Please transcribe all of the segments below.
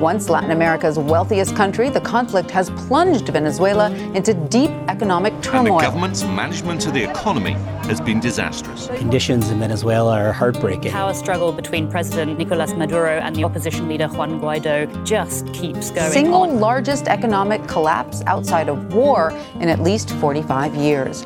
Once Latin America's wealthiest country, the conflict has plunged Venezuela into deep economic turmoil. And the government's management of the economy has been disastrous. Conditions in Venezuela are heartbreaking. Power struggle between President Nicolas Maduro and the opposition leader Juan Guaido just keeps going Single on. largest economic collapse outside of war in at least 45 years.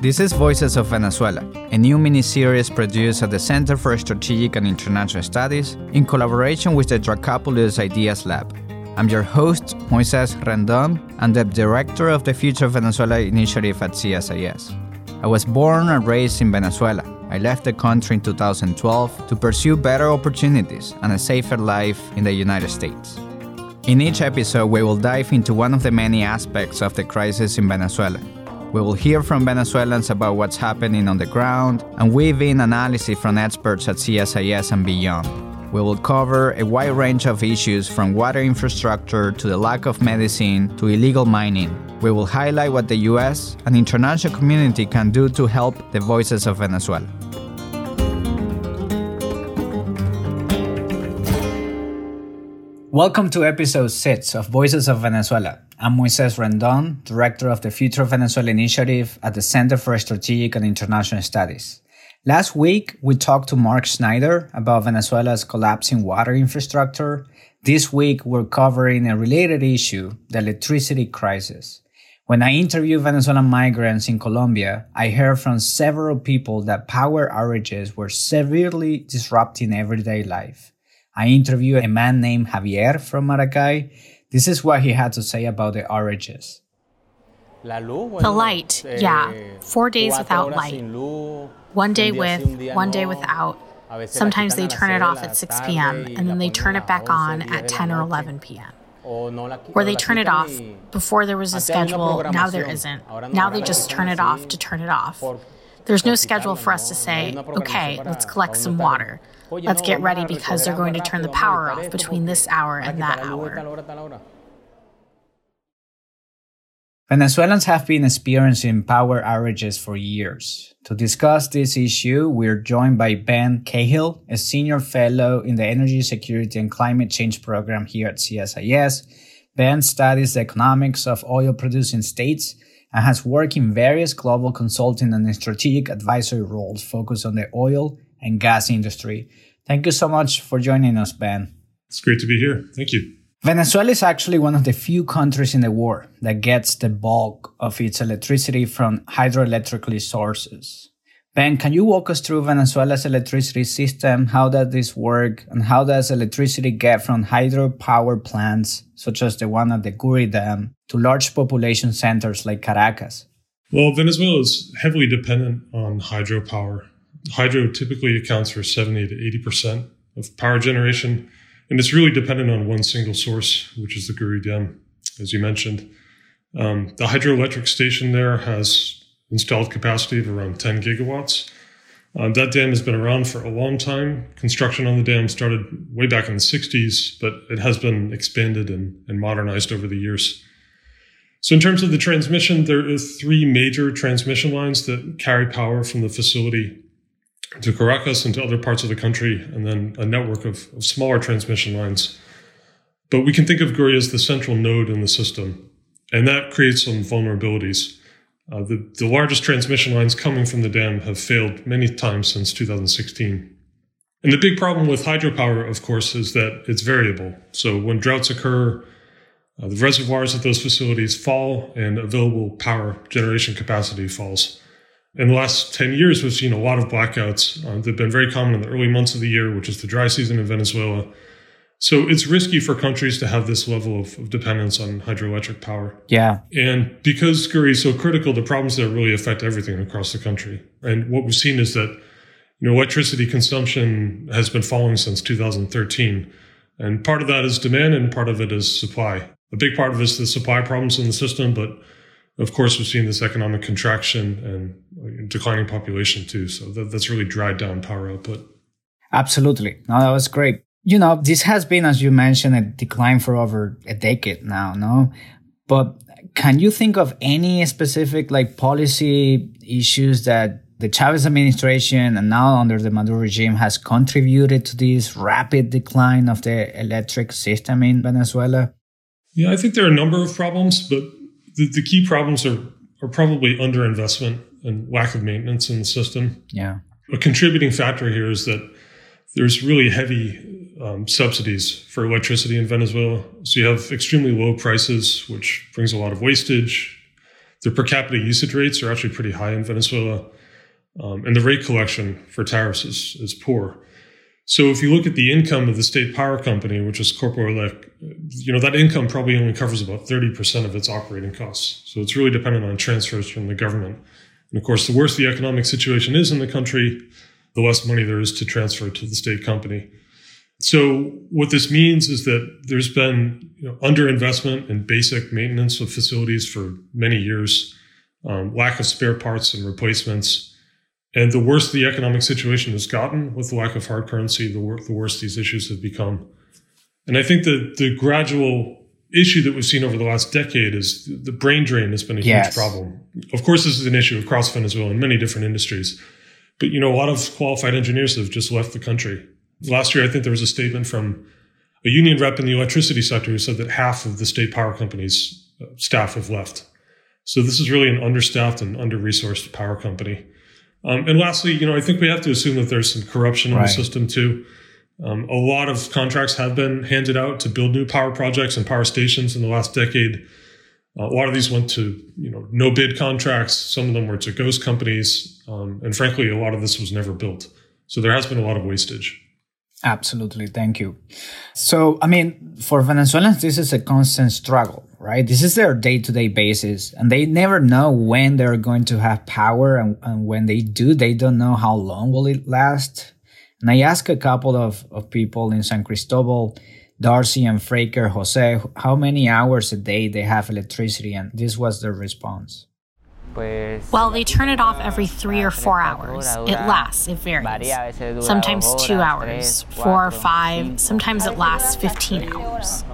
This is Voices of Venezuela, a new mini-series produced at the Center for Strategic and International Studies in collaboration with the Dracopoulos Ideas Lab. I'm your host, Moises Rendon, and the director of the Future Venezuela initiative at CSIS. I was born and raised in Venezuela. I left the country in 2012 to pursue better opportunities and a safer life in the United States. In each episode, we will dive into one of the many aspects of the crisis in Venezuela we will hear from Venezuelans about what's happening on the ground and weave in analysis from experts at CSIS and beyond. We will cover a wide range of issues from water infrastructure to the lack of medicine to illegal mining. We will highlight what the US and international community can do to help the voices of Venezuela. Welcome to episode 6 of Voices of Venezuela. I'm Moises Rendon, Director of the Future of Venezuela Initiative at the Center for Strategic and International Studies. Last week, we talked to Mark Schneider about Venezuela's collapsing water infrastructure. This week, we're covering a related issue, the electricity crisis. When I interviewed Venezuelan migrants in Colombia, I heard from several people that power outages were severely disrupting everyday life. I interviewed a man named Javier from Maracay this is what he had to say about the outages. The light, yeah. Four days without light. One day with, one day without. Sometimes they turn it off at 6 p.m. and then they turn it back on at 10 or 11 p.m. Or they turn it off. Before there was a schedule, now there isn't. Now they just turn it off to turn it off. There's no schedule for us to say, okay, let's collect some water. Let's get ready because they're going to turn the power off between this hour and that hour. Venezuelans have been experiencing power outages for years. To discuss this issue, we're joined by Ben Cahill, a senior fellow in the Energy Security and Climate Change program here at CSIS. Ben studies the economics of oil producing states and has worked in various global consulting and strategic advisory roles focused on the oil and gas industry. Thank you so much for joining us, Ben. It's great to be here. Thank you. Venezuela is actually one of the few countries in the world that gets the bulk of its electricity from hydroelectric sources. Ben, can you walk us through Venezuela's electricity system? How does this work? And how does electricity get from hydropower plants, such as the one at the Guri Dam, to large population centers like Caracas? Well, Venezuela is heavily dependent on hydropower hydro typically accounts for 70 to 80% of power generation, and it's really dependent on one single source, which is the Guri Dam, as you mentioned. Um, the hydroelectric station there has installed capacity of around 10 gigawatts. Um, that dam has been around for a long time. Construction on the dam started way back in the 60s, but it has been expanded and, and modernized over the years. So, in terms of the transmission, there are three major transmission lines that carry power from the facility to Caracas and to other parts of the country, and then a network of, of smaller transmission lines. But we can think of Guri as the central node in the system, and that creates some vulnerabilities. Uh, the, the largest transmission lines coming from the dam have failed many times since 2016. And the big problem with hydropower, of course, is that it's variable. So when droughts occur, uh, the reservoirs at those facilities fall and available power generation capacity falls. In the last 10 years, we've seen a lot of blackouts uh, that have been very common in the early months of the year, which is the dry season in Venezuela. So it's risky for countries to have this level of, of dependence on hydroelectric power. Yeah. And because Guri is so critical, the problems there really affect everything across the country. And what we've seen is that you know, electricity consumption has been falling since 2013. And part of that is demand and part of it is supply. A big part of it is the supply problems in the system, but of course, we've seen this economic contraction and uh, declining population too. So that, that's really dried down power output. Absolutely. No, that was great. You know, this has been, as you mentioned, a decline for over a decade now, no? But can you think of any specific like policy issues that the Chavez administration and now under the Maduro regime has contributed to this rapid decline of the electric system in Venezuela? Yeah, I think there are a number of problems, but the, the key problems are, are probably underinvestment and lack of maintenance in the system. Yeah. A contributing factor here is that there's really heavy um, subsidies for electricity in Venezuela. So you have extremely low prices, which brings a lot of wastage. The per capita usage rates are actually pretty high in Venezuela. Um, and the rate collection for tariffs is, is poor. So if you look at the income of the state power company, which is Corpoelec, you know, that income probably only covers about 30% of its operating costs. So it's really dependent on transfers from the government. And of course, the worse the economic situation is in the country, the less money there is to transfer to the state company. So what this means is that there's been you know, underinvestment in basic maintenance of facilities for many years, um, lack of spare parts and replacements, and the worse the economic situation has gotten with the lack of hard currency, the, wor- the worse these issues have become. And I think that the gradual issue that we've seen over the last decade is the brain drain has been a yes. huge problem. Of course, this is an issue across Venezuela in many different industries. But, you know, a lot of qualified engineers have just left the country. Last year, I think there was a statement from a union rep in the electricity sector who said that half of the state power companies' uh, staff have left. So this is really an understaffed and under-resourced power company. Um, and lastly, you know, I think we have to assume that there's some corruption in right. the system too. Um, a lot of contracts have been handed out to build new power projects and power stations in the last decade. Uh, a lot of these went to, you know, no bid contracts. Some of them were to ghost companies. Um, and frankly, a lot of this was never built. So there has been a lot of wastage. Absolutely. Thank you. So, I mean, for Venezuelans, this is a constant struggle, right? This is their day to day basis and they never know when they're going to have power. And, and, when they do, they don't know how long will it last. And I asked a couple of, of people in San Cristobal, Darcy and Fraker Jose, how many hours a day they have electricity. And this was their response. Well, they turn it off every three or four hours. It lasts, it varies. Sometimes two hours, four or five, sometimes it lasts 15 hours.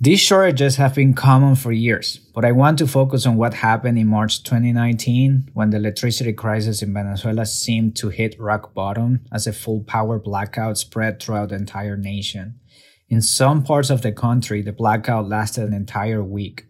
These shortages have been common for years, but I want to focus on what happened in March 2019 when the electricity crisis in Venezuela seemed to hit rock bottom as a full power blackout spread throughout the entire nation. In some parts of the country, the blackout lasted an entire week.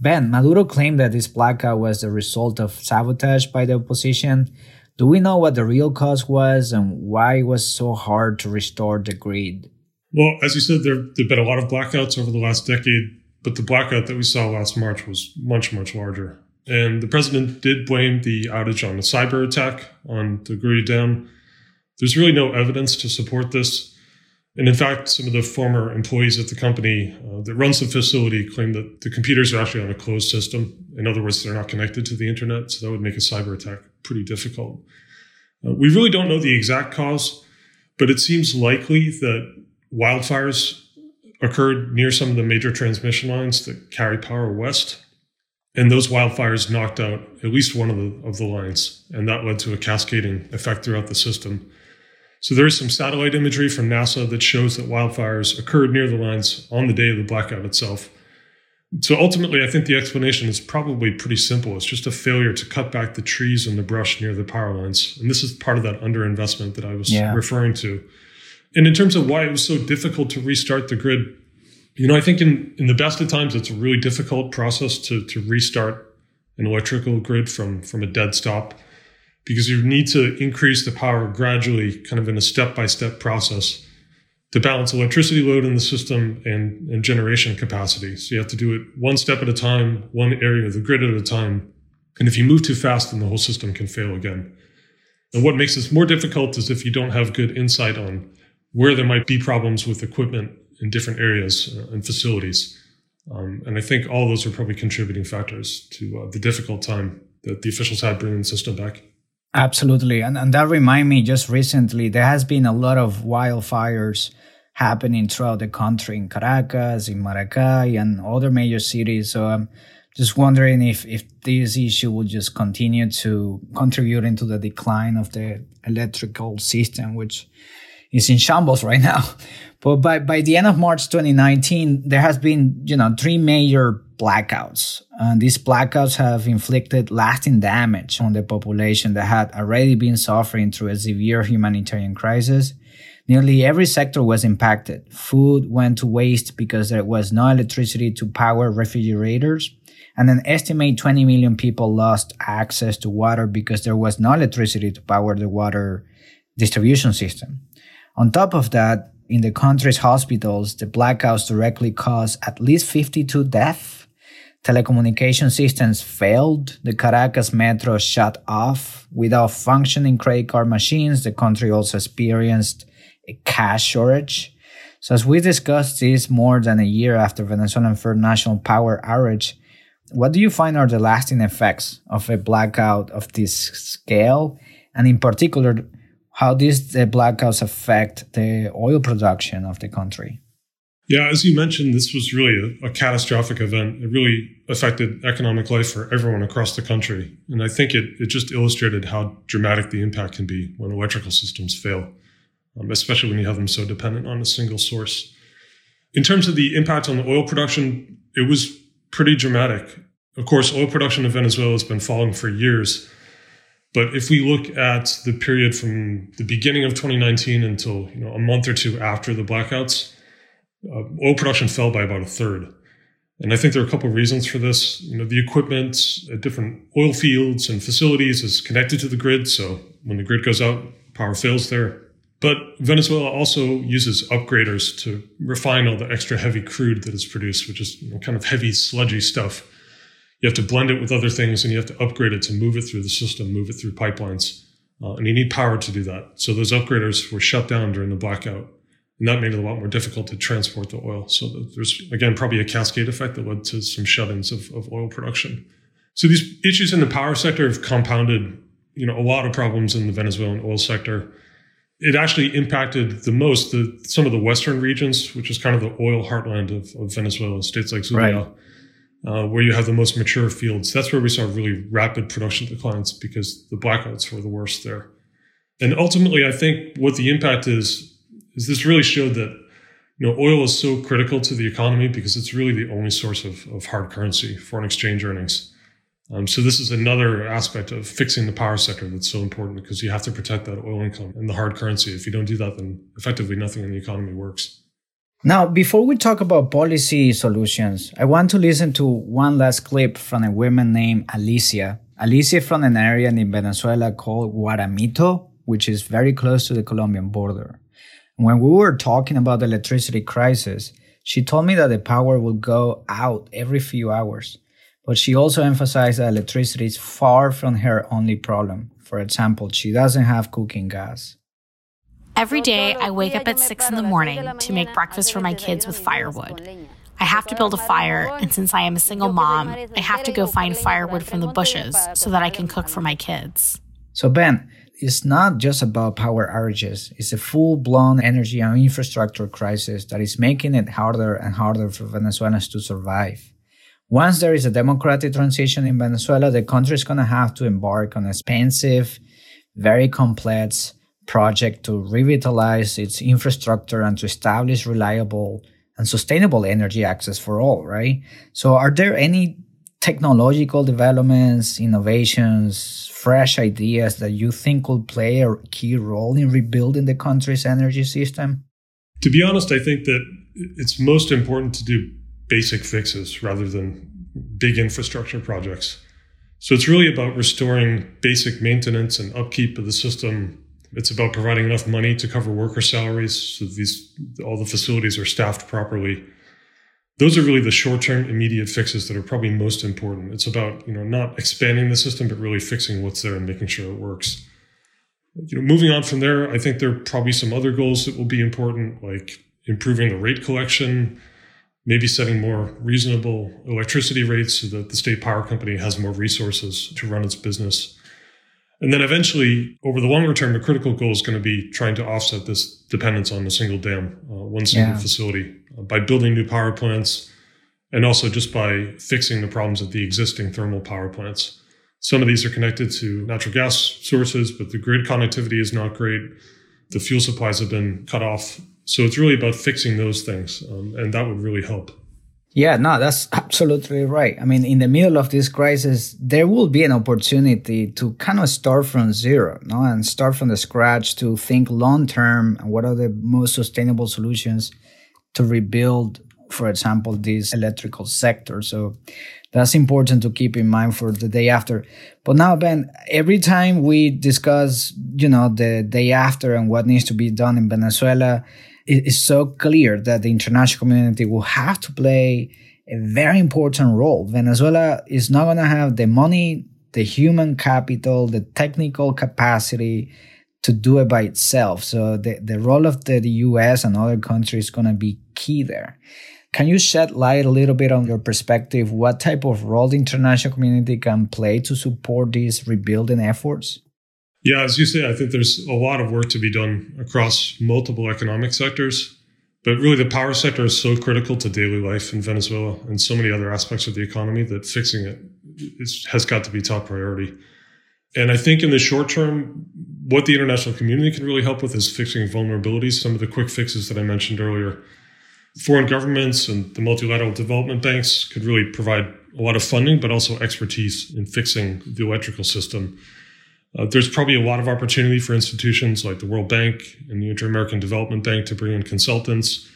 Ben, Maduro claimed that this blackout was the result of sabotage by the opposition. Do we know what the real cause was and why it was so hard to restore the grid? Well, as you said, there have been a lot of blackouts over the last decade, but the blackout that we saw last March was much, much larger. And the president did blame the outage on a cyber attack on the Guri Dam. There's really no evidence to support this. And in fact, some of the former employees at the company uh, that runs the facility claim that the computers are actually on a closed system. In other words, they're not connected to the internet. So that would make a cyber attack pretty difficult. Uh, we really don't know the exact cause, but it seems likely that wildfires occurred near some of the major transmission lines that carry power west. And those wildfires knocked out at least one of the, of the lines. And that led to a cascading effect throughout the system. So there is some satellite imagery from NASA that shows that wildfires occurred near the lines on the day of the blackout itself. So ultimately, I think the explanation is probably pretty simple. It's just a failure to cut back the trees and the brush near the power lines. And this is part of that underinvestment that I was yeah. referring to. And in terms of why it was so difficult to restart the grid, you know, I think in, in the best of times, it's a really difficult process to, to restart an electrical grid from, from a dead stop because you need to increase the power gradually, kind of in a step by step process to balance electricity load in the system and, and generation capacity. So you have to do it one step at a time, one area of the grid at a time. And if you move too fast, then the whole system can fail again. And what makes this more difficult is if you don't have good insight on where there might be problems with equipment in different areas uh, and facilities. Um, and I think all those are probably contributing factors to uh, the difficult time that the officials had bringing the system back. Absolutely. And, and that remind me just recently, there has been a lot of wildfires happening throughout the country in Caracas, in Maracay, and other major cities. So I'm just wondering if, if this issue will just continue to contribute into the decline of the electrical system, which is in shambles right now. But by, by the end of March 2019, there has been, you know, three major blackouts. And these blackouts have inflicted lasting damage on the population that had already been suffering through a severe humanitarian crisis. Nearly every sector was impacted. Food went to waste because there was no electricity to power refrigerators. And an estimated 20 million people lost access to water because there was no electricity to power the water distribution system. On top of that, in the country's hospitals, the blackouts directly caused at least 52 deaths. Telecommunication systems failed. The Caracas metro shut off. Without functioning credit card machines, the country also experienced a cash shortage. So, as we discussed this more than a year after Venezuelan first national power outage, what do you find are the lasting effects of a blackout of this scale? And in particular, how these the blackouts affect the oil production of the country. Yeah, as you mentioned, this was really a, a, catastrophic event. It really affected economic life for everyone across the country. And I think it, it just illustrated how dramatic the impact can be when electrical systems fail, um, especially when you have them so dependent on a single source. In terms of the impact on the oil production, it was pretty dramatic. Of course, oil production in Venezuela has been falling for years. But if we look at the period from the beginning of 2019 until you know a month or two after the blackouts, uh, oil production fell by about a third. And I think there are a couple of reasons for this. You know, the equipment at different oil fields and facilities is connected to the grid, so when the grid goes out, power fails there. But Venezuela also uses upgraders to refine all the extra heavy crude that is produced, which is you know, kind of heavy, sludgy stuff you have to blend it with other things and you have to upgrade it to move it through the system, move it through pipelines. Uh, and you need power to do that. So those upgraders were shut down during the blackout. And that made it a lot more difficult to transport the oil. So there's, again, probably a cascade effect that led to some shut ins of, of oil production. So these issues in the power sector have compounded, you know, a lot of problems in the Venezuelan oil sector. It actually impacted the most the, some of the western regions, which is kind of the oil heartland of, of Venezuela, states like Zulia. Right uh, where you have the most mature fields. That's where we saw really rapid production declines because the blackouts were the worst there. And ultimately, I think what the impact is is this really showed that you know oil is so critical to the economy because it's really the only source of, of hard currency, foreign exchange earnings. Um, so this is another aspect of fixing the power sector that's so important because you have to protect that oil income and the hard currency. If you don't do that, then effectively nothing in the economy works. Now, before we talk about policy solutions, I want to listen to one last clip from a woman named Alicia. Alicia from an area in Venezuela called Guaramito, which is very close to the Colombian border. When we were talking about the electricity crisis, she told me that the power will go out every few hours. But she also emphasized that electricity is far from her only problem. For example, she doesn't have cooking gas. Every day, I wake up at 6 in the morning to make breakfast for my kids with firewood. I have to build a fire, and since I am a single mom, I have to go find firewood from the bushes so that I can cook for my kids. So, Ben, it's not just about power outages, it's a full blown energy and infrastructure crisis that is making it harder and harder for Venezuelans to survive. Once there is a democratic transition in Venezuela, the country is going to have to embark on expensive, very complex, project to revitalize its infrastructure and to establish reliable and sustainable energy access for all, right? So, are there any technological developments, innovations, fresh ideas that you think could play a key role in rebuilding the country's energy system? To be honest, I think that it's most important to do basic fixes rather than big infrastructure projects. So it's really about restoring basic maintenance and upkeep of the system it's about providing enough money to cover worker salaries so these all the facilities are staffed properly. Those are really the short-term immediate fixes that are probably most important. It's about, you know, not expanding the system but really fixing what's there and making sure it works. You know, moving on from there, I think there are probably some other goals that will be important like improving the rate collection, maybe setting more reasonable electricity rates so that the state power company has more resources to run its business and then eventually, over the longer term, the critical goal is going to be trying to offset this dependence on a single dam, uh, one single yeah. facility, by building new power plants and also just by fixing the problems of the existing thermal power plants. Some of these are connected to natural gas sources, but the grid connectivity is not great. The fuel supplies have been cut off. So it's really about fixing those things, um, and that would really help. Yeah, no, that's absolutely right. I mean, in the middle of this crisis, there will be an opportunity to kind of start from zero, no, and start from the scratch to think long term and what are the most sustainable solutions to rebuild, for example, this electrical sector. So that's important to keep in mind for the day after. But now, Ben, every time we discuss, you know, the day after and what needs to be done in Venezuela, it is so clear that the international community will have to play a very important role. Venezuela is not going to have the money, the human capital, the technical capacity to do it by itself. So the, the role of the, the US and other countries is going to be key there. Can you shed light a little bit on your perspective? What type of role the international community can play to support these rebuilding efforts? Yeah, as you say, I think there's a lot of work to be done across multiple economic sectors. But really, the power sector is so critical to daily life in Venezuela and so many other aspects of the economy that fixing it is, has got to be top priority. And I think in the short term, what the international community can really help with is fixing vulnerabilities, some of the quick fixes that I mentioned earlier. Foreign governments and the multilateral development banks could really provide a lot of funding, but also expertise in fixing the electrical system uh, there's probably a lot of opportunity for institutions like the World Bank and the Inter-American Development Bank to bring in consultants,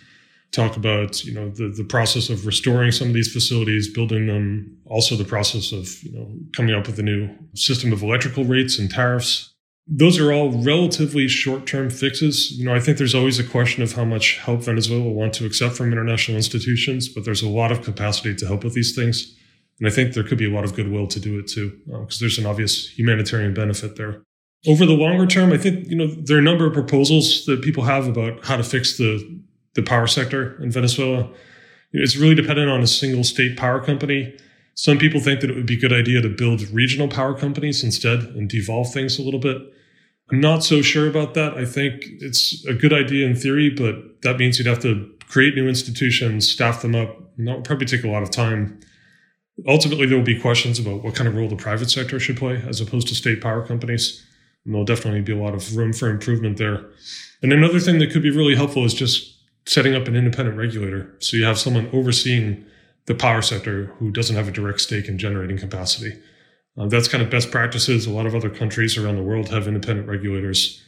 talk about you know the, the process of restoring some of these facilities, building them, also the process of you know coming up with a new system of electrical rates and tariffs. Those are all relatively short-term fixes. You know, I think there's always a question of how much help Venezuela will want to accept from international institutions, but there's a lot of capacity to help with these things. And I think there could be a lot of goodwill to do it too, because uh, there's an obvious humanitarian benefit there. Over the longer term, I think you know there are a number of proposals that people have about how to fix the the power sector in Venezuela. It's really dependent on a single state power company. Some people think that it would be a good idea to build regional power companies instead and devolve things a little bit. I'm not so sure about that. I think it's a good idea in theory, but that means you'd have to create new institutions, staff them up, and that would probably take a lot of time. Ultimately, there will be questions about what kind of role the private sector should play as opposed to state power companies. And there'll definitely be a lot of room for improvement there. And another thing that could be really helpful is just setting up an independent regulator. So you have someone overseeing the power sector who doesn't have a direct stake in generating capacity. Uh, that's kind of best practices. A lot of other countries around the world have independent regulators.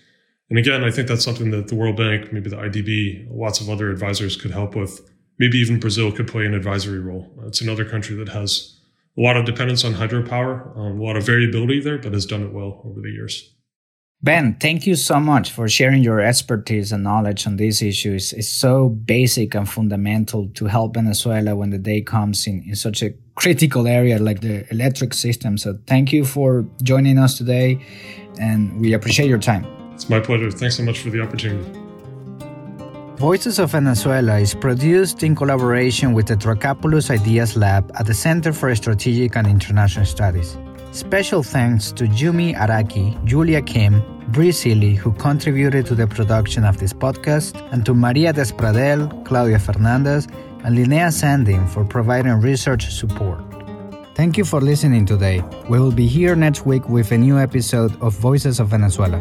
And again, I think that's something that the World Bank, maybe the IDB, lots of other advisors could help with maybe even Brazil could play an advisory role. It's another country that has a lot of dependence on hydropower, um, a lot of variability there, but has done it well over the years. Ben, thank you so much for sharing your expertise and knowledge on these issues. It's so basic and fundamental to help Venezuela when the day comes in, in such a critical area like the electric system. So thank you for joining us today, and we appreciate your time. It's my pleasure. Thanks so much for the opportunity. Voices of Venezuela is produced in collaboration with the Dracopoulos Ideas Lab at the Center for Strategic and International Studies. Special thanks to Yumi Araki, Julia Kim, Bree Seeley, who contributed to the production of this podcast, and to Maria Despradel, Claudia Fernandez, and Linnea Sandin for providing research support. Thank you for listening today. We will be here next week with a new episode of Voices of Venezuela.